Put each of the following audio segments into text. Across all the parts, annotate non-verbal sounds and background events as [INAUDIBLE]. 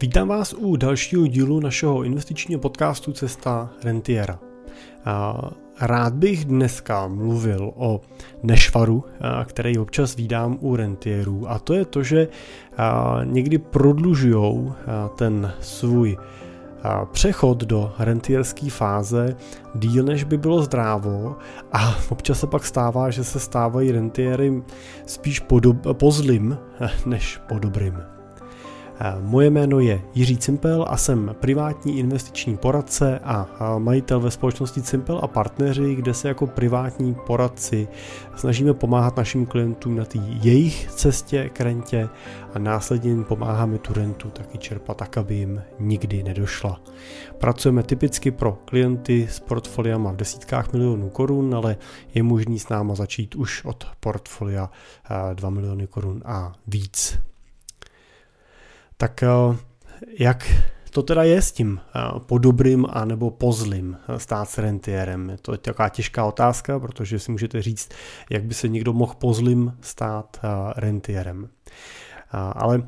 Vítám vás u dalšího dílu našeho investičního podcastu Cesta Rentiera. Rád bych dneska mluvil o nešvaru, který občas vídám u rentierů a to je to, že někdy prodlužují ten svůj přechod do rentierské fáze díl, než by bylo zdrávo a občas se pak stává, že se stávají rentiery spíš po, do- po zlým než po dobrým. Moje jméno je Jiří Cimpel a jsem privátní investiční poradce a majitel ve společnosti Cimpel a partneři, kde se jako privátní poradci snažíme pomáhat našim klientům na té jejich cestě k rentě a následně jim pomáháme tu rentu taky čerpat tak, aby jim nikdy nedošla. Pracujeme typicky pro klienty s portfoliama v desítkách milionů korun, ale je možný s náma začít už od portfolia 2 miliony korun a víc. Tak eh, jak to teda je s tím eh, po dobrým a nebo po zlým eh, stát s rentierem? Je to taková těžká otázka, protože si můžete říct, jak by se někdo mohl po zlým stát rentierem. Ale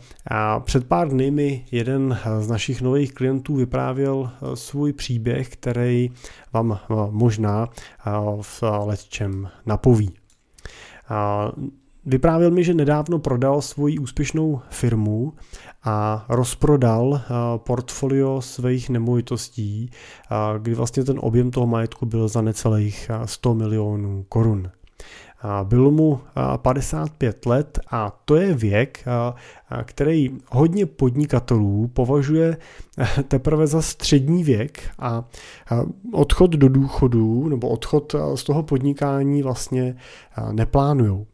před pár dny mi jeden z našich nových klientů vyprávěl svůj příběh, který vám možná v letčem napoví. Vyprávěl mi, že nedávno prodal svoji úspěšnou firmu a rozprodal eh, portfolio svých nemovitostí, eh, kdy vlastně ten objem toho majetku byl za necelých 100 eh, milionů korun. Bylo mu 55 let a to je věk, který hodně podnikatelů považuje teprve za střední věk a odchod do důchodu nebo odchod z toho podnikání vlastně neplánujou.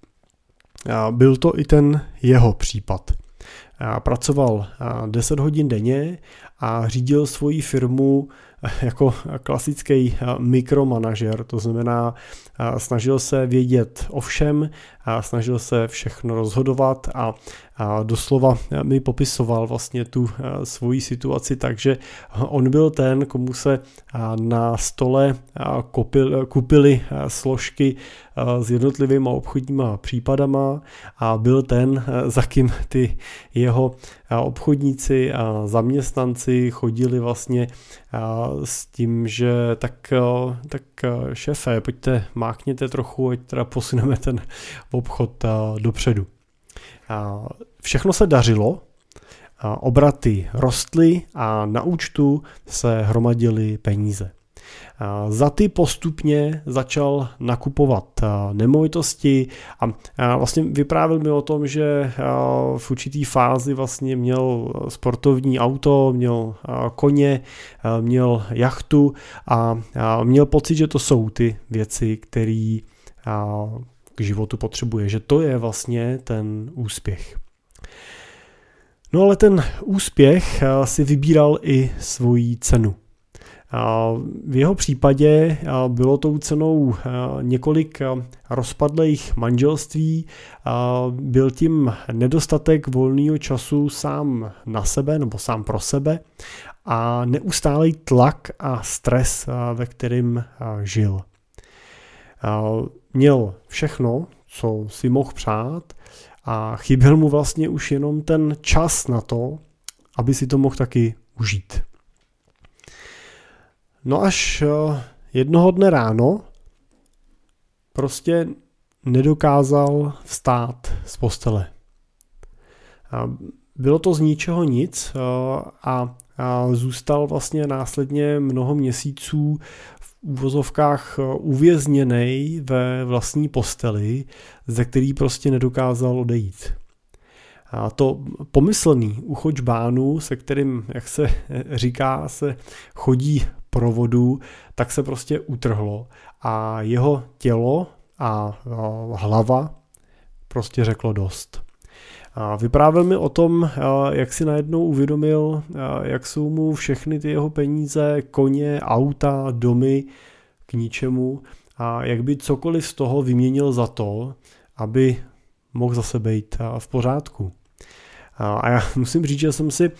Byl to i ten jeho případ. Pracoval 10 hodin denně a řídil svoji firmu jako klasický mikromanažer, to znamená snažil se vědět o všem, snažil se všechno rozhodovat a doslova mi popisoval vlastně tu svoji situaci, takže on byl ten, komu se na stole kupily složky s jednotlivými obchodníma případama a byl ten, za kým ty jeho obchodníci a zaměstnanci chodili vlastně s tím, že tak, tak šéfe, pojďte, mákněte trochu, ať teda posuneme ten obchod dopředu. Všechno se dařilo, obraty rostly a na účtu se hromadily peníze. Za ty postupně začal nakupovat nemovitosti a vlastně vyprávěl mi o tom, že v určitý fázi vlastně měl sportovní auto, měl koně, měl jachtu a měl pocit, že to jsou ty věci, které k životu potřebuje, že to je vlastně ten úspěch. No ale ten úspěch si vybíral i svoji cenu. V jeho případě bylo tou cenou několik rozpadlých manželství, byl tím nedostatek volného času sám na sebe nebo sám pro sebe a neustálý tlak a stres, ve kterým žil. Měl všechno, co si mohl přát a chyběl mu vlastně už jenom ten čas na to, aby si to mohl taky užít. No až eh, jednoho dne ráno prostě nedokázal vstát z postele. Bylo to z ničeho nic eh, a zůstal vlastně následně mnoho měsíců v úvozovkách eh, uvězněný ve vlastní posteli, ze který prostě nedokázal odejít. A to pomyslný uchočbánu, se kterým, jak se [LAUGHS] říká, se chodí provodu, tak se prostě utrhlo a jeho tělo a hlava prostě řeklo dost. A vyprávěl mi o tom, jak si najednou uvědomil, jak jsou mu všechny ty jeho peníze, koně, auta, domy k ničemu a jak by cokoliv z toho vyměnil za to, aby mohl zase být v pořádku. A já [LAUGHS] musím říct, že jsem si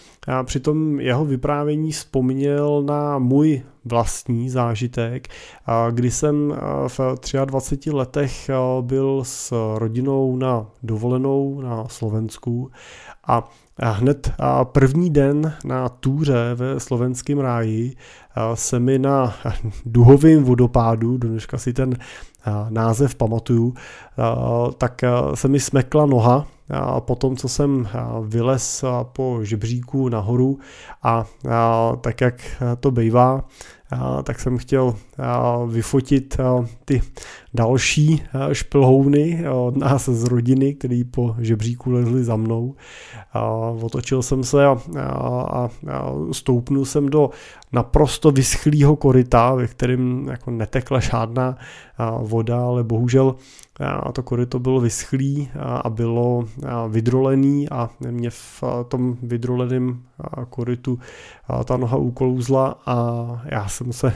při tom jeho vyprávění vzpomněl na můj vlastní zážitek, kdy jsem v 23 letech byl s rodinou na dovolenou na Slovensku a A hned první den na túře ve slovenském ráji se mi na duhovém vodopádu, do dneška si ten název pamatuju, tak se mi smekla noha a potom, co jsem vylez po žebříku nahoru a tak, jak to bývá, tak jsem chtěl vyfotit ty další šplhouny od nás z rodiny, který po žebříku lezli za mnou. Otočil jsem se a, a, a stoupnul jsem do naprosto vyschlého koryta, ve kterém jako netekla žádná voda, ale bohužel to koryto bylo vyschlý a bylo vydrolený a mě v tom vydroleném korytu ta noha uklouzla a já jsem se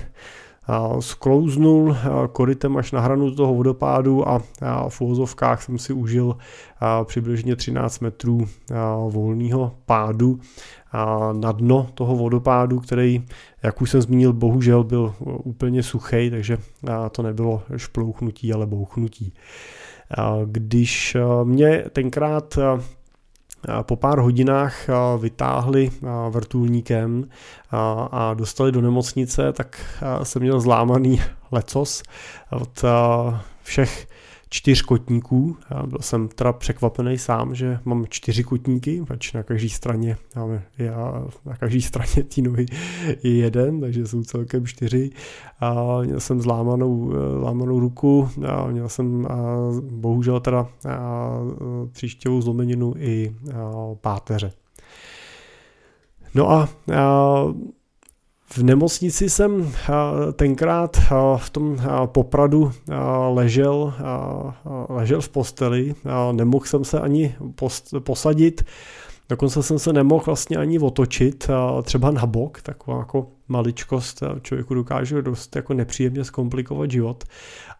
sklouznul korytem až na hranu toho vodopádu a v úvozovkách jsem si užil přibližně 13 metrů volného pádu na dno toho vodopádu, který, jak už jsem zmínil, bohužel byl úplně suchý, takže to nebylo šplouchnutí, ale bouchnutí. Když mě tenkrát po pár hodinách vytáhli vrtulníkem a dostali do nemocnice, tak jsem měl zlámaný lecos od všech čtyř kotníků. Já byl jsem teda překvapený sám, že mám čtyři kotníky, pač na každé straně, já, na každé straně té nohy je jeden, takže jsou celkem čtyři. A měl jsem zlámanou, zlámanou ruku, a měl jsem a bohužel teda příštěvou zlomeninu i páteře. No a, a v nemocnici jsem tenkrát v tom popradu ležel, ležel v posteli, nemohl jsem se ani posadit, dokonce jsem se nemohl vlastně ani otočit, třeba na bok, taková jako maličkost člověku dokáže dost jako nepříjemně zkomplikovat život.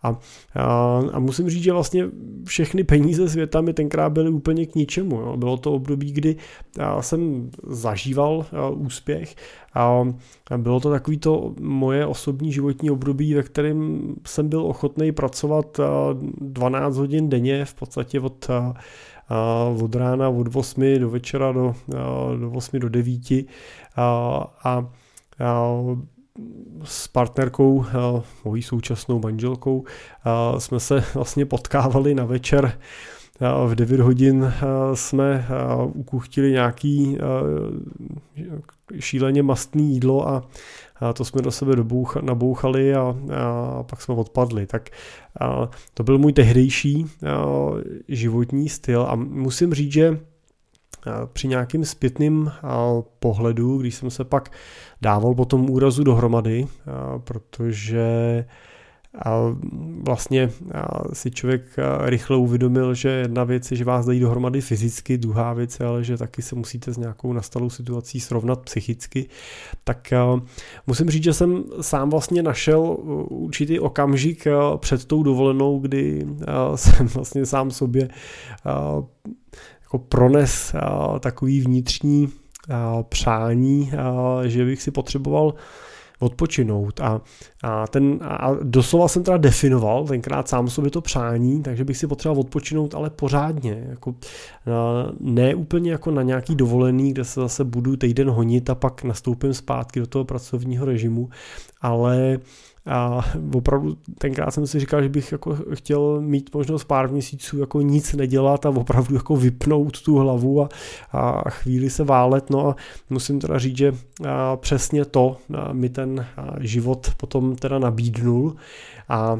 A, a, a musím říct, že vlastně všechny peníze světa mi tenkrát byly úplně k ničemu. Jo. Bylo to období, kdy já jsem zažíval úspěch a bylo to takový to moje osobní životní období, ve kterém jsem byl ochotný pracovat 12 hodin denně, v podstatě od od rána od 8 do večera do, do 8 do 9 a, a, a s partnerkou, mojí současnou manželkou, jsme se [LAUGHS] vlastně potkávali na večer v 9 hodin jsme ukuchtili nějaký šíleně mastný jídlo a to jsme do sebe nabouchali a, pak jsme odpadli. Tak to byl můj tehdejší životní styl a musím říct, že při nějakým zpětným pohledu, když jsem se pak dával po tom úrazu dohromady, protože vlastně si člověk rychle uvědomil, že jedna věc je, že vás dají dohromady fyzicky, druhá věc je ale, že taky se musíte s nějakou nastalou situací srovnat psychicky. Tak musím říct, že jsem sám vlastně našel určitý okamžik před tou dovolenou, kdy [LAUGHS] jsem vlastně sám sobě jako prones takový vnitřní přání, že bych si potřeboval odpočinout. A, a, ten, a doslova jsem teda definoval tenkrát sám sobě to přání, takže bych si potřeboval odpočinout, ale pořádně, jako ne úplně jako na nějaký dovolený, kde se zase budu týden honit a pak nastoupím zpátky do toho pracovního režimu, ale a opravdu tenkrát jsem si říkal, že bych jako chtěl mít možnost pár měsíců jako nic nedělat a opravdu jako vypnout tu hlavu a, a chvíli se válet. No a musím teda říct, že přesně to mi ten život potom teda nabídnul a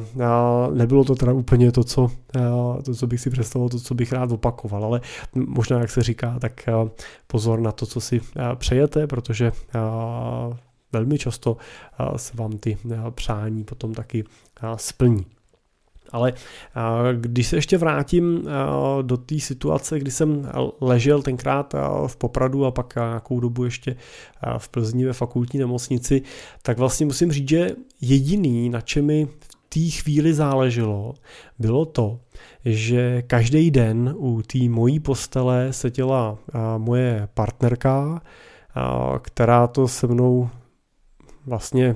nebylo to teda úplně to, co, to, co bych si představoval, to, co bych rád opakoval, ale možná, jak se říká, tak pozor na to, co si přejete, protože velmi často se vám ty přání potom taky splní. Ale když se ještě vrátím do té situace, kdy jsem ležel tenkrát v Popradu a pak nějakou dobu ještě v Plzni ve fakultní nemocnici, tak vlastně musím říct, že jediný, na čem mi v té chvíli záleželo, bylo to, že každý den u té mojí postele seděla moje partnerka, která to se mnou vlastně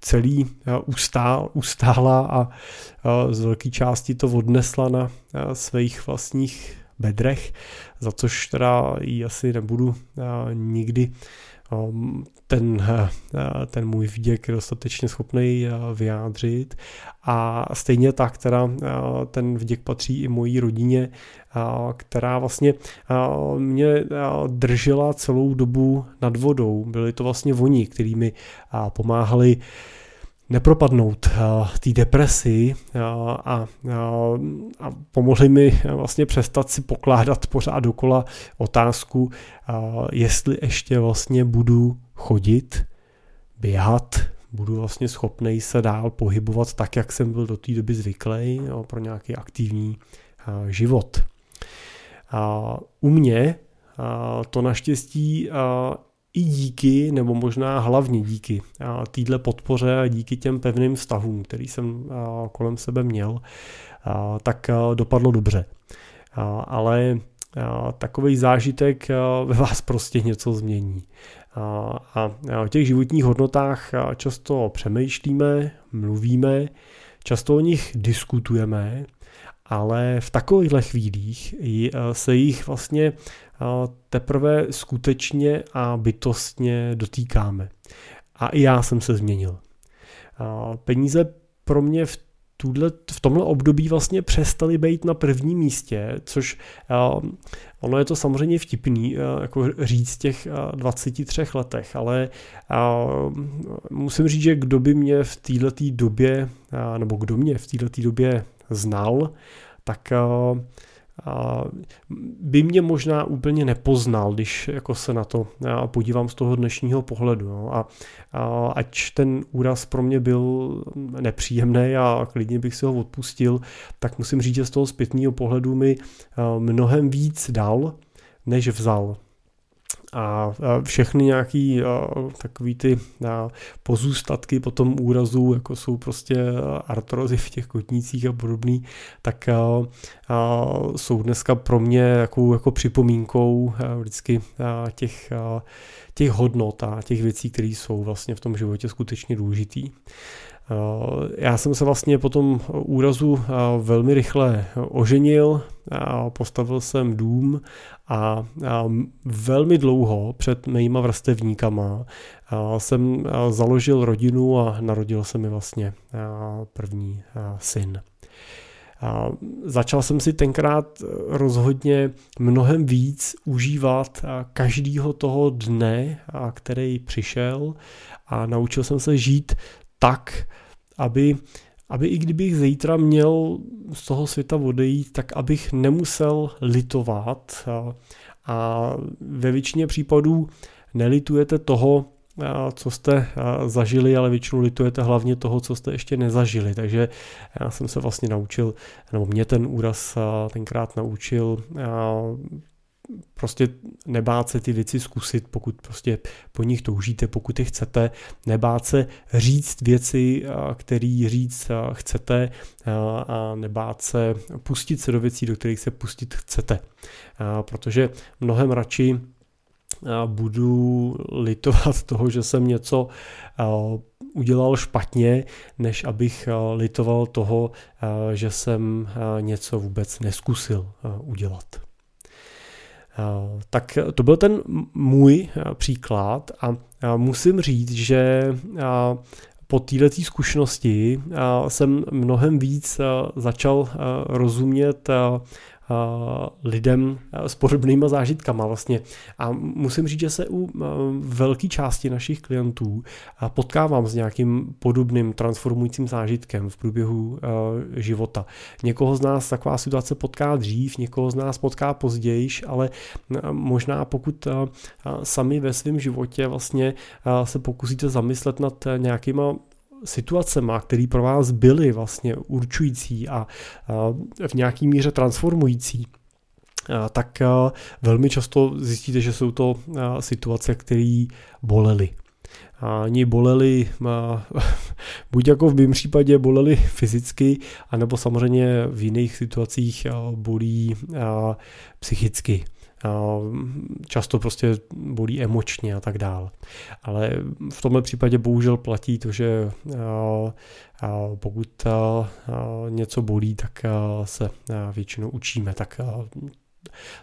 celý ustál, ustála a z velké části to odnesla na svých vlastních bedrech, za což teda ji asi nebudu nikdy ten, ten můj vděk dostatečně schopný vyjádřit. A stejně tak teda ten vděk patří i mojí rodině, která vlastně mě držela celou dobu nad vodou. Byli to vlastně oni, kteří mi pomáhali nepropadnout té depresi a, a, a pomohli mi vlastně přestat si pokládat pořád dokola otázku, jestli ještě vlastně budu chodit, běhat, budu vlastně schopný se dál pohybovat tak, jak jsem byl do té doby zvyklý pro nějaký aktivní život. U mě to naštěstí i díky, nebo možná hlavně díky týdle podpoře a díky těm pevným vztahům, který jsem kolem sebe měl, tak dopadlo dobře. Ale takový zážitek ve vás prostě něco změní. A o těch životních hodnotách často přemýšlíme, mluvíme, často o nich diskutujeme, ale v takovýchhle chvílích se jich vlastně teprve skutečně a bytostně dotýkáme. A i já jsem se změnil. Peníze pro mě v v tomhle období vlastně přestali být na prvním místě, což uh, ono je to samozřejmě vtipný jako říct těch uh, 23 letech, ale musím říct, že kdo by mě v této době, nebo kdo mě v této době znal, tak uh, by mě možná úplně nepoznal, když jako se na to podívám z toho dnešního pohledu. No. A, a ať ten úraz pro mě byl nepříjemný a klidně bych si ho odpustil, tak musím říct, že z toho zpětného pohledu mi mnohem víc dal, než vzal a všechny nějaký takový ty pozůstatky po tom úrazu, jako jsou prostě artrozy v těch kotnících a podobný, tak jsou dneska pro mě jako, jako připomínkou vždycky těch, těch hodnot a těch věcí, které jsou vlastně v tom životě skutečně důležitý. Já jsem se vlastně po tom úrazu velmi rychle oženil, postavil jsem dům a velmi dlouho před mýma vrstevníkama jsem založil rodinu a narodil se mi vlastně první syn. Začal jsem si tenkrát rozhodně mnohem víc užívat každýho toho dne, který přišel. A naučil jsem se žít tak, aby, aby i kdybych zítra měl z toho světa odejít, tak abych nemusel litovat. A, a ve většině případů nelitujete toho, co jste zažili, ale většinou litujete hlavně toho, co jste ještě nezažili. Takže já jsem se vlastně naučil, nebo mě ten úraz tenkrát naučil prostě nebát se ty věci zkusit, pokud prostě po nich toužíte, pokud je chcete, nebát se říct věci, které říct chcete a nebát se pustit se do věcí, do kterých se pustit chcete. Protože mnohem radši budu litovat [LAUGHS] toho, že jsem něco udělal špatně, než abych litoval toho, že jsem něco vůbec neskusil udělat. Tak to byl ten můj příklad a musím říct, že po této zkušenosti jsem mnohem víc začal rozumět lidem s podobnýma zážitkama vlastně. A musím říct, že se u velké části našich klientů potkávám s nějakým podobným transformujícím zážitkem v průběhu života. Někoho z nás taková situace potká dřív, někoho z nás potká později, ale možná pokud sami ve svém životě vlastně se pokusíte zamyslet nad nějakýma situacemi, které pro vás byly vlastně určující a v nějaký míře transformující, tak velmi často zjistíte, že jsou to situace, které bolely. Ani bolely, [LAUGHS] buď jako v mém případě bolely fyzicky, anebo samozřejmě v jiných situacích bolí psychicky často prostě bolí emočně a tak dál. Ale v tomhle případě bohužel platí to, že pokud něco bolí, tak se většinou učíme. Tak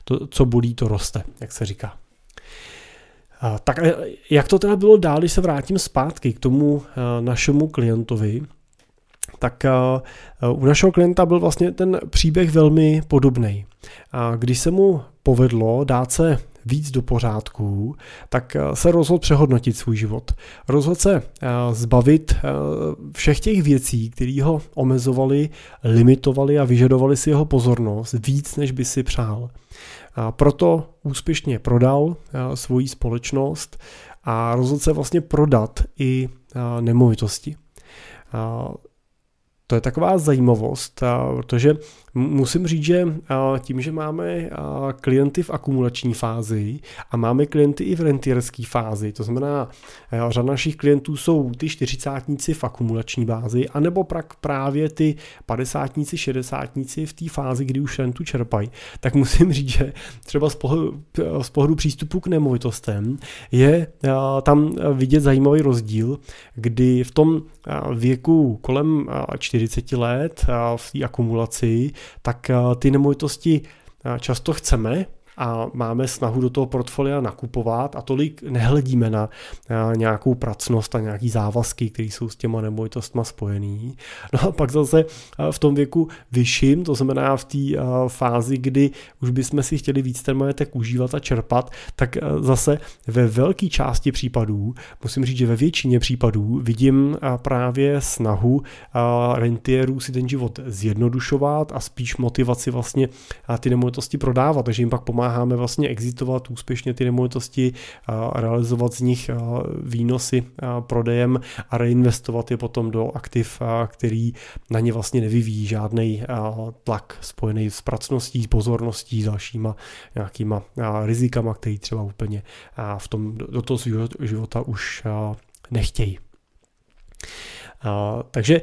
to, co bolí, to roste, jak se říká. Tak jak to teda bylo dál, když se vrátím zpátky k tomu našemu klientovi, tak u našeho klienta byl vlastně ten příběh velmi podobný. A když se mu povedlo dát se víc do pořádku, tak eh, se rozhodl přehodnotit svůj život. Rozhodl se eh, zbavit eh, všech těch věcí, které ho omezovaly, limitovaly a vyžadovaly si jeho pozornost víc, než by si přál. A proto úspěšně prodal svoji společnost a rozhodl se vlastně prodat i nemovitosti. To je taková zajímavost, protože Musím říct, že tím, že máme klienty v akumulační fázi a máme klienty i v rentierské fázi, to znamená, řada našich klientů jsou ty čtyřicátníci v akumulační bázi, anebo prak právě ty padesátníci, šedesátníci v té fázi, kdy už rentu čerpají, tak musím říct, že třeba z pohledu, z pohledu přístupu k nemovitostem je tam vidět zajímavý rozdíl, kdy v tom věku kolem 40 let v té akumulaci tak eh, ty nemovitosti eh, často chceme, a máme snahu do toho portfolia nakupovat a tolik nehledíme na nějakou pracnost a nějaký závazky, které jsou s těma nemovitostma spojený. No a pak zase v tom věku vyšším, to znamená v té fázi, kdy už bychom si chtěli víc ten majetek užívat a čerpat, tak zase ve velké části případů, musím říct, že ve většině případů vidím právě snahu rentierů si ten život zjednodušovat a spíš motivaci vlastně ty nemovitosti prodávat, takže jim pak pomáhá pomáháme vlastně exitovat úspěšně ty nemovitosti, realizovat z nich výnosy prodejem a reinvestovat je potom do aktiv, který na ně vlastně nevyvíjí žádný tlak spojený s pracností, pozorností, dalšíma nějakýma rizikama, který třeba úplně v tom, do toho života už nechtějí. Takže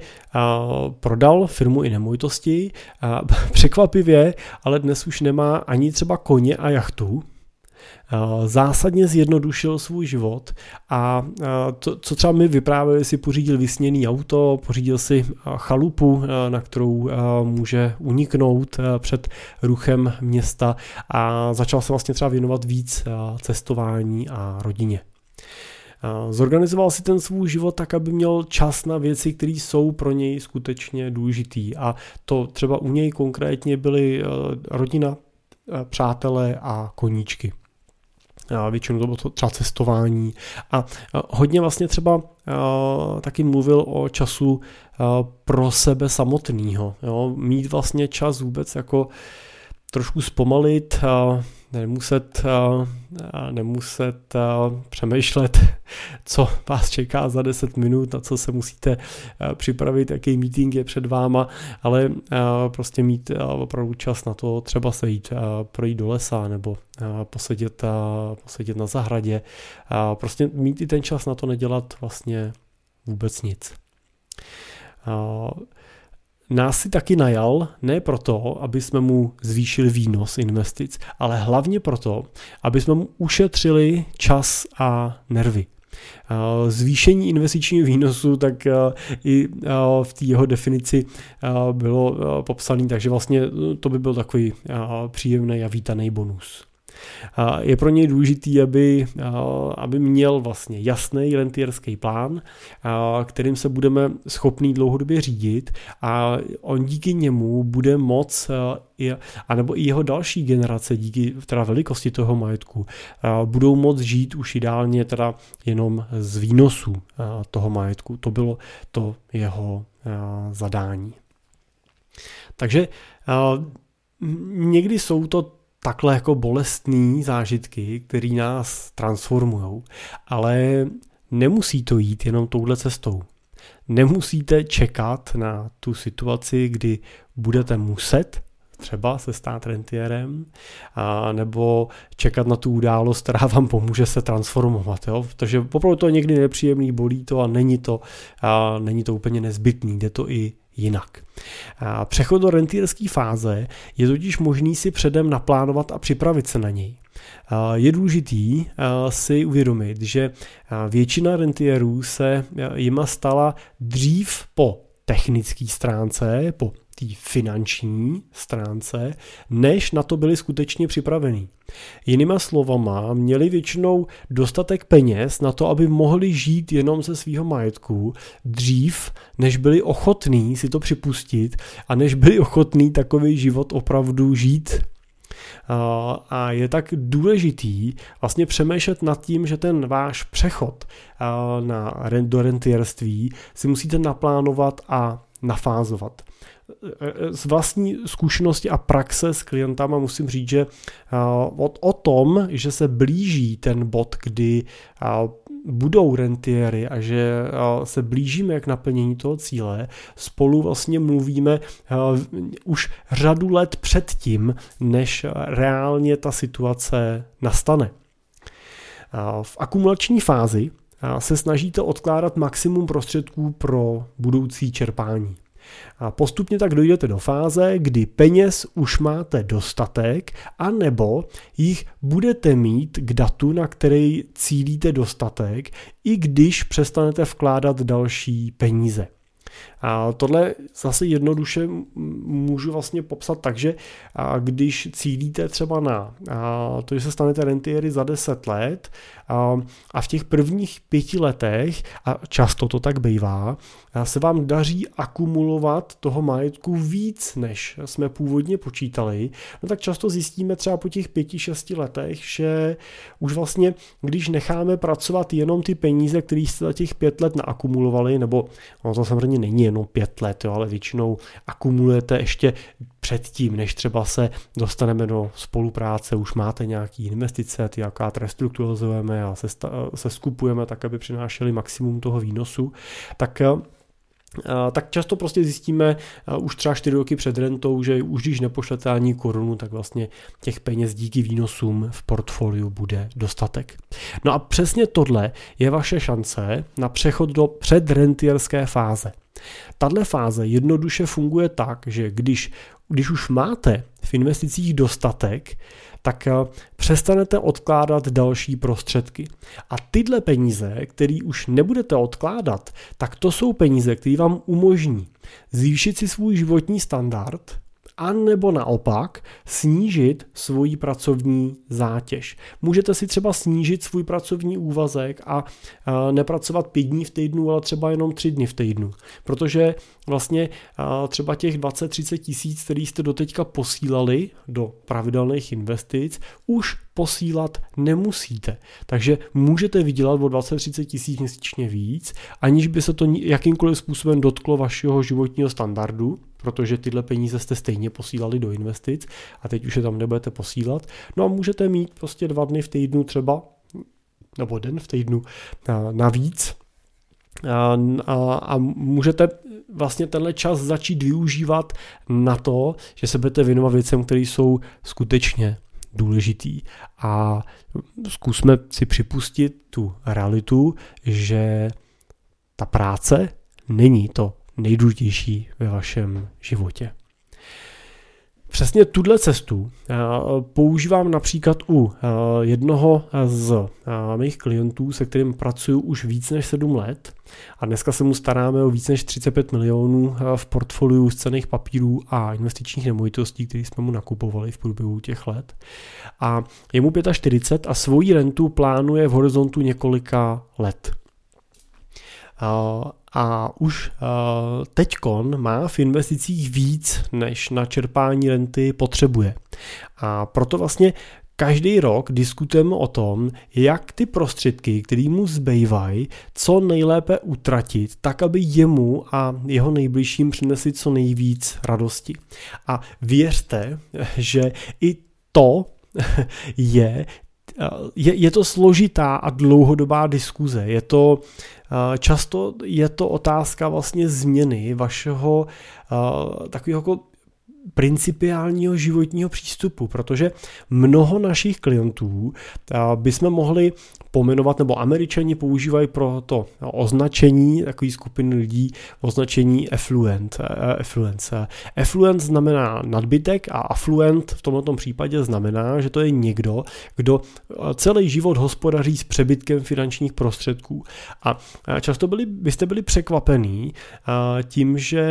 prodal firmu i nemovitosti. [LAUGHS] Překvapivě, ale dnes už nemá ani třeba koně a jachtu. Zásadně zjednodušil svůj život a to, co třeba mi vyprávěli, si pořídil vysněný auto, pořídil si chalupu, na kterou může uniknout před ruchem města a začal se vlastně třeba věnovat víc cestování a rodině. Zorganizoval si ten svůj život tak, aby měl čas na věci, které jsou pro něj skutečně důležitý. A to třeba u něj konkrétně byly eh, rodina, eh, přátelé a koníčky. A většinou to bylo to třeba cestování. A eh, hodně vlastně třeba taky mluvil o času pro sebe samotného. Mít vlastně čas vůbec jako trošku zpomalit, nemuset, nemuset přemýšlet, [LAUGHS] co vás čeká za 10 minut, na co se musíte připravit, jaký meeting je před váma, ale prostě mít opravdu čas na to třeba se jít, projít do lesa nebo posedět, posedět na zahradě. Prostě mít i ten čas na to nedělat vlastně vůbec nic. Nás si taky najal ne proto, aby jsme mu zvýšili výnos investic, ale hlavně proto, aby jsme mu ušetřili čas a nervy. Zvýšení investičního výnosu, tak i v té jeho definici bylo popsané, takže vlastně to by byl takový příjemný a vítaný bonus. Je pro něj důležitý, aby, aby měl vlastně jasný rentierský plán, kterým se budeme schopný dlouhodobě řídit a on díky němu bude moc anebo i jeho další generace díky teda velikosti toho majetku budou moct žít už ideálně teda jenom z výnosů toho majetku. To bylo to jeho zadání. Takže někdy jsou to takhle jako bolestný zážitky, které nás transformují, ale nemusí to jít jenom touhle cestou. Nemusíte čekat na tu situaci, kdy budete muset třeba se stát rentierem, a nebo čekat na tu událost, která vám pomůže se transformovat. Jo? Protože opravdu to někdy nepříjemný, bolí to a není to, a není to úplně nezbytný, jde to i jinak. Přechod do rentierské fáze je totiž možný si předem naplánovat a připravit se na něj. Je důležitý si uvědomit, že většina rentierů se jima stala dřív po technické stránce, po té finanční stránce, než na to byli skutečně připravení. Jinýma slovama, měli většinou dostatek peněz na to, aby mohli žít jenom ze svého majetku dřív, než byli ochotní si to připustit a než byli ochotní takový život opravdu žít a je tak důležitý vlastně přemýšlet nad tím, že ten váš přechod na, do rentierství si musíte naplánovat a nafázovat. Z vlastní zkušenosti a praxe s klientama musím říct, že o, o tom, že se blíží ten bod, kdy budou rentiery a že se blížíme k naplnění toho cíle, spolu vlastně mluvíme už řadu let předtím, než reálně ta situace nastane. V akumulační fázi se snažíte odkládat maximum prostředků pro budoucí čerpání. A postupně tak dojdete do fáze, kdy peněz už máte dostatek, anebo jich budete mít k datu, na který cílíte dostatek, i když přestanete vkládat další peníze. A tohle zase jednoduše můžu vlastně popsat tak, že když cílíte třeba na to, že se stanete rentiery za 10 let a v těch prvních pěti letech, a často to tak bývá, se vám daří akumulovat toho majetku víc, než jsme původně počítali, no tak často zjistíme třeba po těch pěti, šesti letech, že už vlastně, když necháme pracovat jenom ty peníze, které jste za těch pět let naakumulovali, nebo ono to samozřejmě není jenom pět let, jo, ale většinou akumulujete ještě předtím, než třeba se dostaneme do spolupráce, už máte nějaký investice, ty jaká restrukturalizujeme a se, se skupujeme tak, aby přinášeli maximum toho výnosu, tak tak často prostě zjistíme už třeba 4 roky před rentou, že už když nepošlete ani korunu, tak vlastně těch peněz díky výnosům v portfoliu bude dostatek. No a přesně tohle je vaše šance na přechod do předrentierské fáze. Tahle fáze jednoduše funguje tak, že když, když už máte investicích dostatek, tak eh, přestanete odkládat další prostředky. A tyhle peníze, které už nebudete odkládat, tak to jsou peníze, které vám umožní zvýšit si svůj životní standard, a nebo naopak snížit svoji pracovní zátěž. Můžete si třeba snížit svůj pracovní úvazek a nepracovat pět dní v týdnu, ale třeba jenom tři dny v týdnu. Protože vlastně třeba těch 20-30 tisíc, který jste doteďka posílali do pravidelných investic, už posílat nemusíte. Takže můžete vydělat o 20-30 tisíc měsíčně víc, aniž by se to jakýmkoliv způsobem dotklo vašeho životního standardu, protože tyhle peníze jste stejně posílali do investic a teď už je tam nebudete posílat. No a můžete mít prostě dva dny v týdnu třeba, nebo den v týdnu navíc, a, a, a můžete vlastně tenhle čas začít využívat na to, že se budete věnovat věcem, které jsou skutečně důležitý. A zkusme si připustit tu realitu, že ta práce není to nejdůležitější ve vašem životě. Přesně tuhle cestu eh, používám například u eh, jednoho z eh, mých klientů, se kterým pracuji už víc než 7 let a dneska se mu staráme o víc než 35 milionů v portfoliu z cených papírů a investičních nemovitostí, které jsme mu nakupovali v průběhu těch let. A je mu 45 a svoji rentu plánuje v horizontu několika let a už teďkon má v investicích víc, než na čerpání renty potřebuje. A proto vlastně Každý rok diskutujeme o tom, jak ty prostředky, které mu zbývají, co nejlépe utratit, tak aby jemu a jeho nejbližším přinesli co nejvíc radosti. A věřte, že i to [LAUGHS] je je, je to složitá a dlouhodobá diskuze. Je to, často je to otázka vlastně změny vašeho takového jako principiálního životního přístupu, protože mnoho našich klientů bychom mohli pomenovat, nebo američani používají pro to označení takový skupiny lidí označení affluent. Affluence. Affluent znamená nadbytek a affluent v tomto případě znamená, že to je někdo, kdo celý život hospodaří s přebytkem finančních prostředků. A často byli, byste byli překvapený tím, že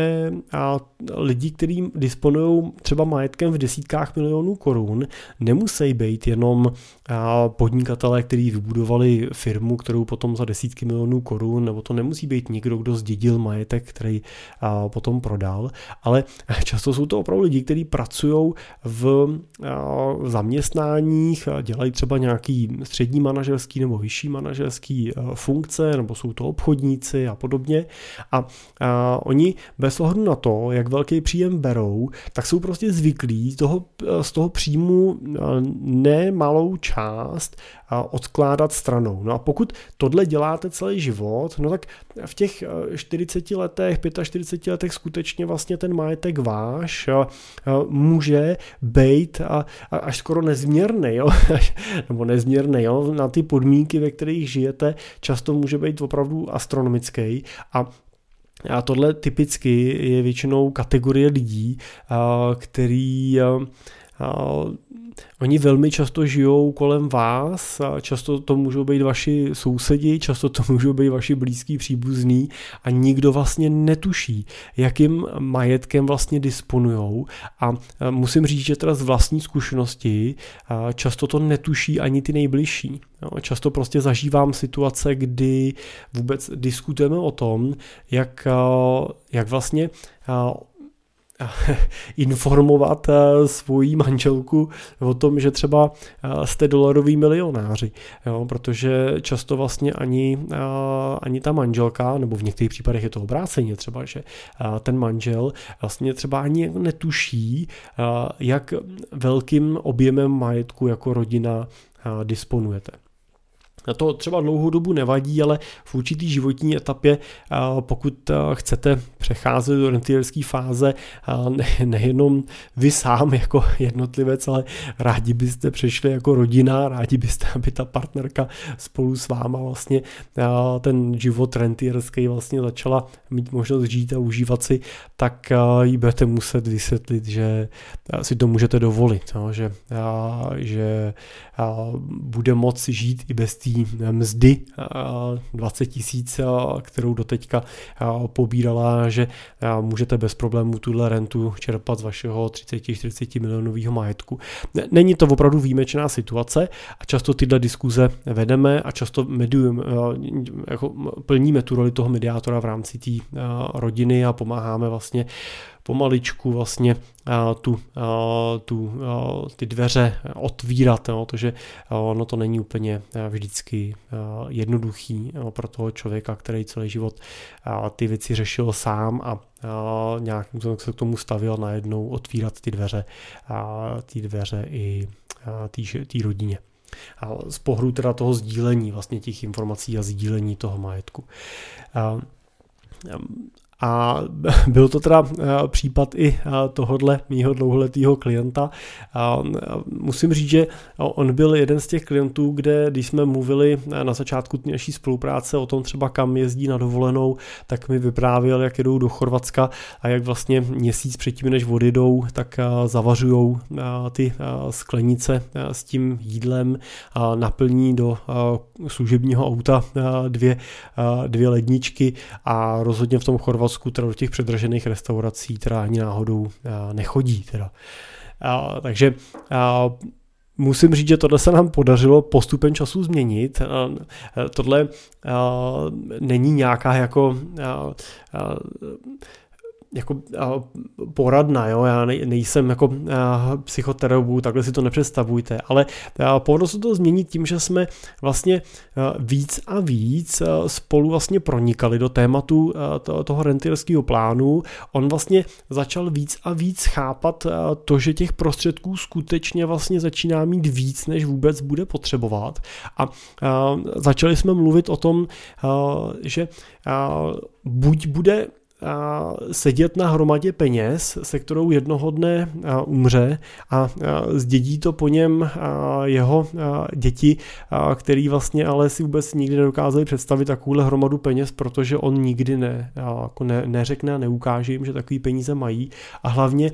lidi, kteří disponují třeba majetkem v desítkách milionů korun, nemusí být jenom podnikatelé, kteří vybudovali firmu, kterou potom za desítky milionů korun, nebo to nemusí být někdo, kdo zdědil majetek, který potom prodal, ale [LAUGHS] často jsou to opravdu lidi, kteří pracují v zaměstnáních, dělají třeba nějaký střední manažerský nebo vyšší manažerský funkce, nebo jsou to obchodníci a podobně. A, a oni bez ohledu na to, jak velký příjem berou, tak jsou prostě zvyklí z toho, z toho příjmu nemalou část odkládat stranou. No a pokud tohle děláte celý život, no tak v těch 40 letech, 45 letech skutečně vlastně ten majetek váš může být až skoro nezměrný, jo? [LAUGHS] nebo nezměrný, jo? na ty podmínky, ve kterých žijete, často může být opravdu astronomický a a tohle typicky je většinou kategorie lidí, který Oni velmi často žijou kolem vás, a často to můžou být vaši sousedi, často to můžou být vaši blízký příbuzní a nikdo vlastně netuší, jakým majetkem vlastně disponujou a musím říct, že teda z vlastní zkušenosti často to netuší ani ty nejbližší. Často prostě zažívám situace, kdy vůbec diskutujeme o tom, jak, jak vlastně [LAUGHS] informovat eh, svoji manželku o tom, že třeba eh, jste dolaroví milionáři, jo, protože často vlastně ani, eh, ani ta manželka, nebo v některých případech je to obráceně třeba, že ten manžel vlastně třeba ani netuší, jak velkým objemem majetku jako rodina disponujete. To třeba dlouhou dobu nevadí, ale v určitý životní etapě, pokud chcete přecházet do rentierské fáze, nejenom vy sám jako jednotlivec, ale rádi byste přešli jako rodina, rádi byste, aby ta partnerka spolu s váma vlastně ten život rentierský vlastně začala mít možnost žít a užívat si, tak jí budete muset vysvětlit, že si to můžete dovolit, že, že bude moci žít i bez té mzdy 20 tisíc, kterou doteďka pobírala, že můžete bez problémů tuhle rentu čerpat z vašeho 30-40 milionového majetku. Není to opravdu výjimečná situace a často tyhle diskuze vedeme a často mediujeme, jako plníme tu roli toho mediátora v rámci té rodiny a pomáháme vlastně pomaličku vlastně tu, tu, ty dveře otvírat, jo, protože ono to není úplně vždycky jednoduchý pro toho člověka, který celý život ty věci řešil sám a nějakým způsobem se k tomu stavil najednou otvírat ty dveře, ty dveře i té rodině. A z pohledu teda toho sdílení vlastně těch informací a sdílení toho majetku. A [LAUGHS] byl to teda eh, případ i eh, tohohle mýho dlouholetého klienta. A musím říct, že on byl jeden z těch klientů, kde když jsme mluvili eh, na začátku naší spolupráce o tom třeba kam jezdí na dovolenou, tak mi vyprávěl, jak jedou do Chorvatska a jak vlastně měsíc předtím, než odjedou, tak zavařují ty sklenice s tím jídlem, a naplní do služebního auta dvě, dvě ledničky a rozhodně v tom Chorvatsku Chorvatsku teda do těch předražených restaurací teda ani náhodou nechodí. Teda. A, takže a, Musím říct, že tohle se nám podařilo postupem času změnit. Tohle není nějaká jako jako poradna, jo? já nejsem jako psychoterapeut, takhle si to nepředstavujte, ale povedlo se to změnit tím, že jsme vlastně víc a víc spolu vlastně pronikali do tématu toho rentierského plánu. On vlastně začal víc a víc chápat to, že těch prostředků skutečně vlastně začíná mít víc, než vůbec bude potřebovat a začali jsme mluvit o tom, že buď bude sedět na hromadě peněz, se kterou jednoho dne umře a zdědí to po něm jeho děti, který vlastně ale si vůbec nikdy nedokázali představit takovouhle hromadu peněz, protože on nikdy ne, jako ne, neřekne a neukáže jim, že takový peníze mají. A hlavně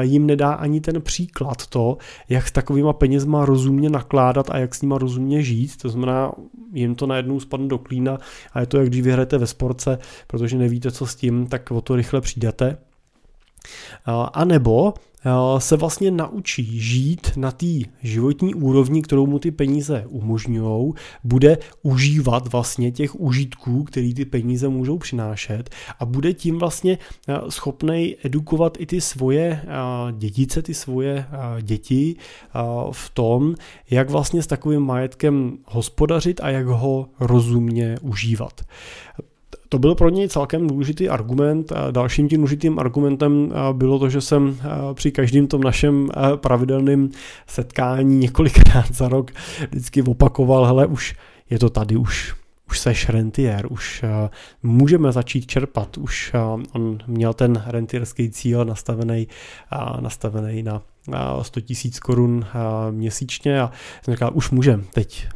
jim nedá ani ten příklad to, jak s takovýma penězma rozumně nakládat a jak s nima rozumně žít, to znamená, jim to najednou spadne do klína a je to, jak když vyhrajete ve sportce, protože nevíte, co s tím, tak o to rychle přijdete. A nebo se vlastně naučí žít na té životní úrovni, kterou mu ty peníze umožňují, bude užívat vlastně těch užitků, který ty peníze můžou přinášet a bude tím vlastně schopný edukovat i ty svoje dědice, ty svoje děti v tom, jak vlastně s takovým majetkem hospodařit a jak ho rozumně užívat. To byl pro něj celkem důležitý argument. Dalším tím důležitým argumentem bylo to, že jsem při každém tom našem pravidelném setkání několikrát za rok vždycky opakoval, hele, už je to tady, už už seš rentier, už můžeme začít čerpat, už on měl ten rentierský cíl nastavený, nastavený na 100 000 korun měsíčně a jsem říkal, už můžeme, teď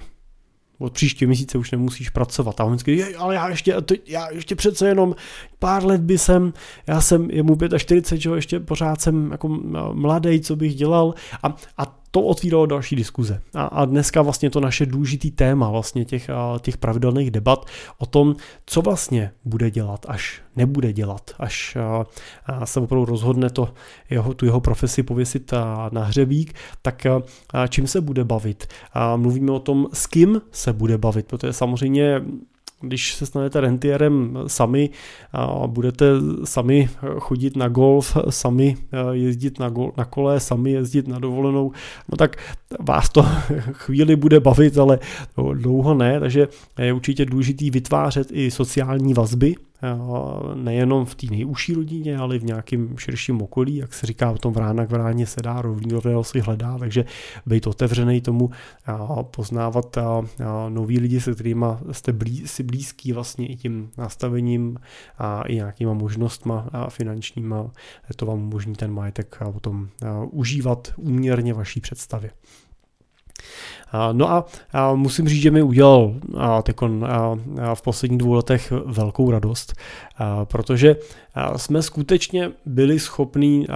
od příští měsíce už nemusíš pracovat. A on říká, ale já ještě, já ještě přece jenom pár let by jsem, já jsem, je mu 45, že ještě pořád jsem jako mladý, co bych dělal a, a to otvíralo další diskuze. A, a dneska vlastně to naše důležitý téma vlastně těch, těch pravidelných debat o tom, co vlastně bude dělat, až nebude dělat, až se opravdu rozhodne to jeho, tu jeho profesi pověsit na hřebík, tak čím se bude bavit. A mluvíme o tom, s kým se bude bavit, protože samozřejmě když se stanete rentierem sami a budete sami chodit na golf, sami jezdit na, gol, na kole, sami jezdit na dovolenou, no tak vás to [LAUGHS] chvíli bude bavit, ale dlouho ne, takže je určitě důležitý vytvářet i sociální vazby nejenom v té nejužší rodině, ale v nějakém širším okolí, jak se říká, o tom vrána k vráně se dá, rovný rovného si hledá, takže být otevřený tomu, poznávat nový lidi, se kterými jste blí, si blízký vlastně i tím nastavením a i nějakýma možnostma finančníma, to vám umožní ten majetek potom užívat úměrně vaší představě. No a, musím říct, že mi udělal v posledních dvou letech velkou radost, protože jsme skutečně byli schopní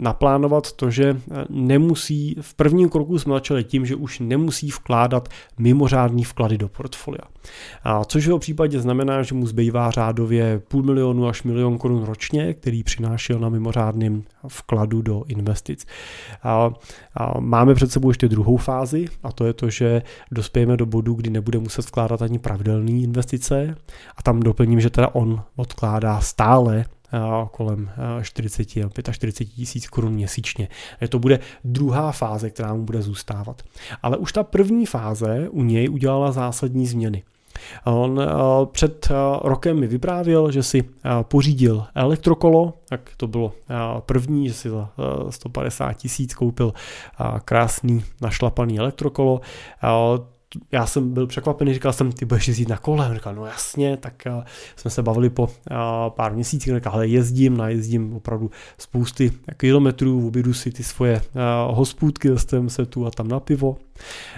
naplánovat to, že nemusí, v prvním kroku jsme začali tím, že už nemusí vkládat mimořádný vklady do portfolia. Což v jeho případě znamená, že mu zbývá řádově půl milionu až milion korun ročně, který přinášel na mimořádným vkladu do investic. Máme před sebou ještě druhou fázi a to je to, že dospějeme do bodu, kdy nebude muset vkládat ani pravidelné investice a tam doplním, že teda on odkládá stále kolem 40 45 tisíc korun měsíčně. To bude druhá fáze, která mu bude zůstávat. Ale už ta první fáze u něj udělala zásadní změny. On před rokem mi vyprávěl, že si pořídil elektrokolo, tak to bylo první, že si za 150 tisíc koupil krásný našlapaný elektrokolo já jsem byl překvapený, říkal jsem, ty budeš jezdit na kole? Říkal, no jasně, tak uh, jsme se bavili po uh, pár měsících, říkal, ale jezdím, najezdím opravdu spousty kilometrů, objedu si ty svoje uh, hospůdky ve se tu a tam na pivo.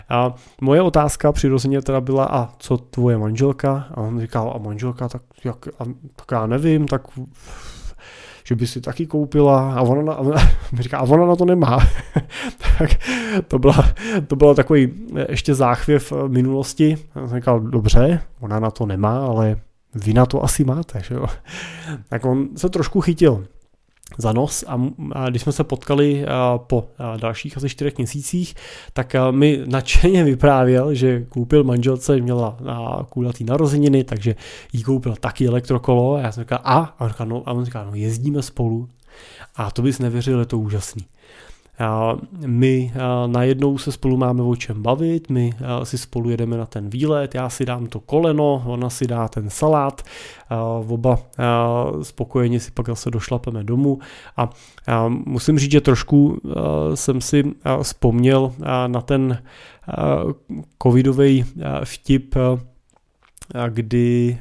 A moje otázka přirozeně teda byla, a co tvoje manželka? A on říkal, a manželka, tak, jak, a, tak já nevím, tak že by si taky koupila a ona, na, a ona [LAUGHS] mi říká, a ona na to nemá. [LAUGHS] tak to byla, to byla takový ještě záchvěv minulosti. Já jsem říkal, dobře, ona na to nemá, ale vy na to asi máte. Že jo? Tak on se trošku chytil za nos a, když jsme se potkali po dalších asi čtyřech měsících, tak mi [LAUGHS] nadšeně vyprávěl, že koupil manželce, měla a, kulatý narozeniny, takže jí koupil taky elektrokolo a já jsem říkal, a? A on říkal, no, a on říkal, no jezdíme spolu a to bys nevěřil, je to úžasný. My najednou se spolu máme o čem bavit, my si spolu jedeme na ten výlet, já si dám to koleno, ona si dá ten salát, oba spokojeně si pak zase došlapeme domů. A musím říct, že trošku jsem si vzpomněl na ten covidový vtip kdy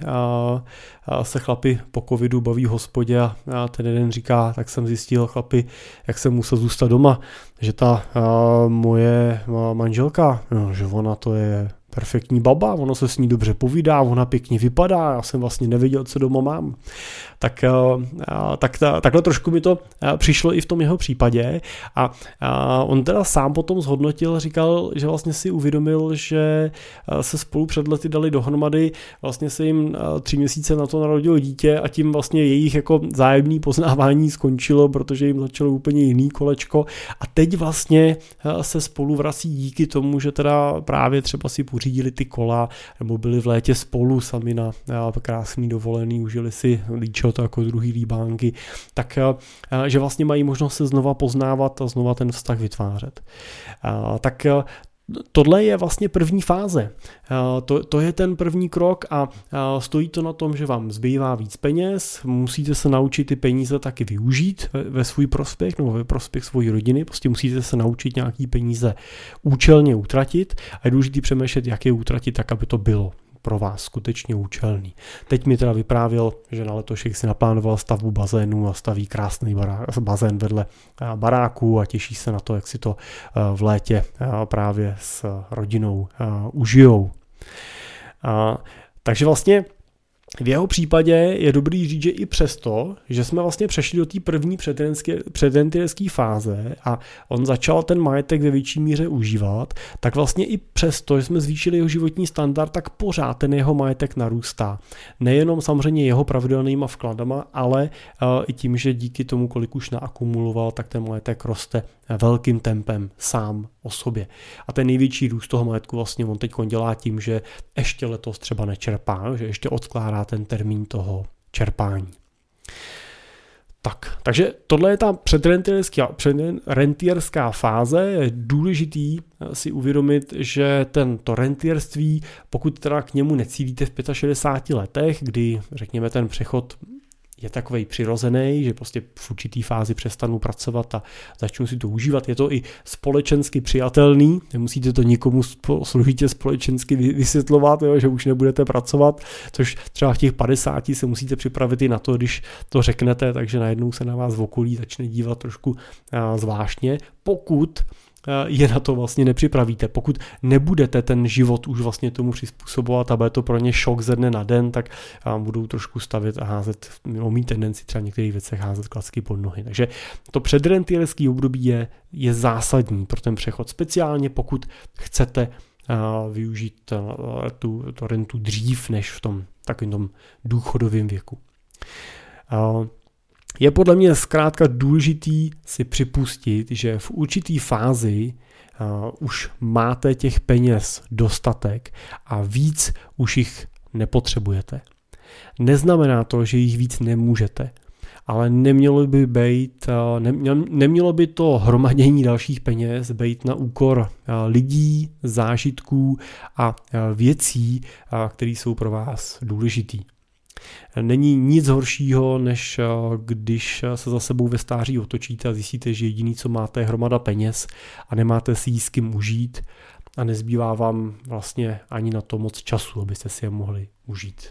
se chlapi po covidu baví v hospodě a ten jeden říká, tak jsem zjistil chlapi, jak jsem musel zůstat doma, že ta moje manželka, no, že ona to je perfektní baba, ono se s ní dobře povídá, ona pěkně vypadá, já jsem vlastně nevěděl, co doma mám. Tak, eh, tak takhle trošku mi to eh, přišlo i v tom jeho případě a on teda sám potom zhodnotil, říkal, že vlastně si uvědomil, že eh, se spolu před lety dali dohromady, vlastně se jim tři měsíce na to narodilo dítě a tím vlastně jejich jako zájemný poznávání skončilo, protože jim začalo úplně jiný kolečko a teď vlastně se spolu vrací díky tomu, že teda právě třeba si pořídili ty kola, nebo byli v létě spolu sami na krásný dovolený, užili si líčo to jako druhý líbánky, tak že vlastně mají možnost se znova poznávat a znova ten vztah vytvářet. Tak tohle je vlastně první fáze. To, to je ten první krok a stojí to na tom, že vám zbývá víc peněz, musíte se naučit ty peníze taky využít ve svůj prospěch nebo ve prospěch svojí rodiny, prostě musíte se naučit nějaký peníze účelně utratit a je důležité přemýšlet, jak je utratit tak, aby to bylo pro vás skutečně účelný. Teď mi teda vyprávěl, že na letošek si naplánoval stavbu bazénu a staví krásný barák, bazén vedle eh, baráku a těší se na to, jak si to eh, v létě eh, právě s rodinou užijou. Takže vlastně v jeho případě je dobrý říct, že i přesto, že jsme vlastně přešli do té první předrentierské fáze a on začal ten majetek ve větší míře užívat, tak vlastně i přesto, že jsme zvýšili jeho životní standard, tak pořád ten jeho majetek narůstá. Nejenom samozřejmě jeho pravidelnýma vkladama, ale uh, i tím, že díky tomu, kolik už naakumuloval, tak ten majetek roste velkým tempem sám o sobě. A ten největší růst toho majetku vlastně on teď dělá tím, že ještě letos třeba nečerpá, že ještě odkládá ten termín toho čerpání. Tak, takže tohle je ta předrentierská fáze. Je důležitý si uvědomit, že tento rentierství, pokud teda k němu necílíte v 65 letech, kdy řekněme ten přechod je takový přirozený, že prostě v určitý fázi přestanu pracovat a začnu si to užívat. Je to i společensky přijatelný, nemusíte to nikomu složitě společensky vysvětlovat, jo, že už nebudete pracovat, což třeba v těch 50 se musíte připravit i na to, když to řeknete, takže najednou se na vás v okolí začne dívat trošku zvláštně. Pokud je na to vlastně nepřipravíte. Pokud nebudete ten život už vlastně tomu přizpůsobovat a bude to pro ně šok ze dne na den, tak budou trošku stavit a házet, mimo mít tendenci třeba některých věcech házet klacky pod nohy. Takže to předrentierský období je, je zásadní pro ten přechod, speciálně pokud chcete využít tu, tu rentu dřív než v tom takovém tom důchodovém věku. Je podle mě zkrátka důležitý si připustit, že v určitý fázi uh, už máte těch peněz dostatek a víc už jich nepotřebujete. Neznamená to, že jich víc nemůžete, ale nemělo by být, nemělo by to hromadění dalších peněz být na úkor lidí, zážitků a věcí, které jsou pro vás důležitý. Není nic horšího, než eh, když se za sebou ve stáří otočíte a zjistíte, že jediný, co máte, je hromada peněz a nemáte si jí s kým užít a nezbývá vám vlastně ani na to moc času, abyste si je mohli užít.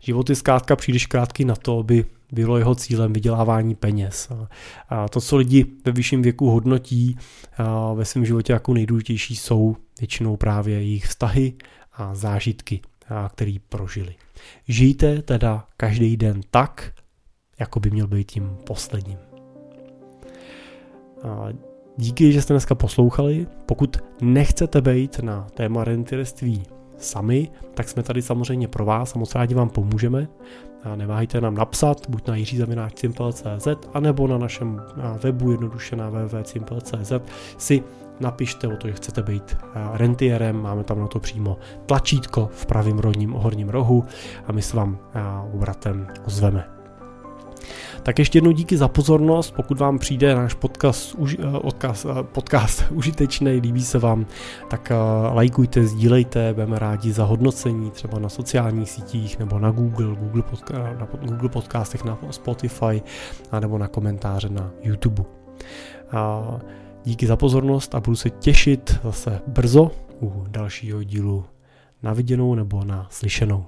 Život je zkrátka příliš krátký na to, aby bylo jeho cílem vydělávání peněz. A to, co lidi ve vyšším věku hodnotí ve svém životě jako nejdůležitější, jsou většinou právě jejich vztahy a zážitky který prožili. Žijte teda každý den tak, jako by měl být tím posledním. Díky, že jste dneska poslouchali. Pokud nechcete být na téma rentierství sami, tak jsme tady samozřejmě pro vás a moc rádi vám pomůžeme. A neváhejte nám napsat, buď na jiřizavináčsimple.cz, anebo na našem webu jednoduše na www.simple.cz si napište o to, že chcete být rentierem, máme tam na to přímo tlačítko v pravém rodním horním rohu a my se vám obratem ozveme. Tak ještě jednou díky za pozornost, pokud vám přijde náš podcast, už, odkaz, podcast [LAUGHS] užitečný, líbí se vám, tak lajkujte, sdílejte, budeme rádi za hodnocení třeba na sociálních sítích nebo na Google, Google, podca- na Google podcastech, na Spotify a nebo na komentáře na YouTube. Díky za pozornost a budu se těšit zase brzo u dalšího dílu na viděnou nebo na slyšenou.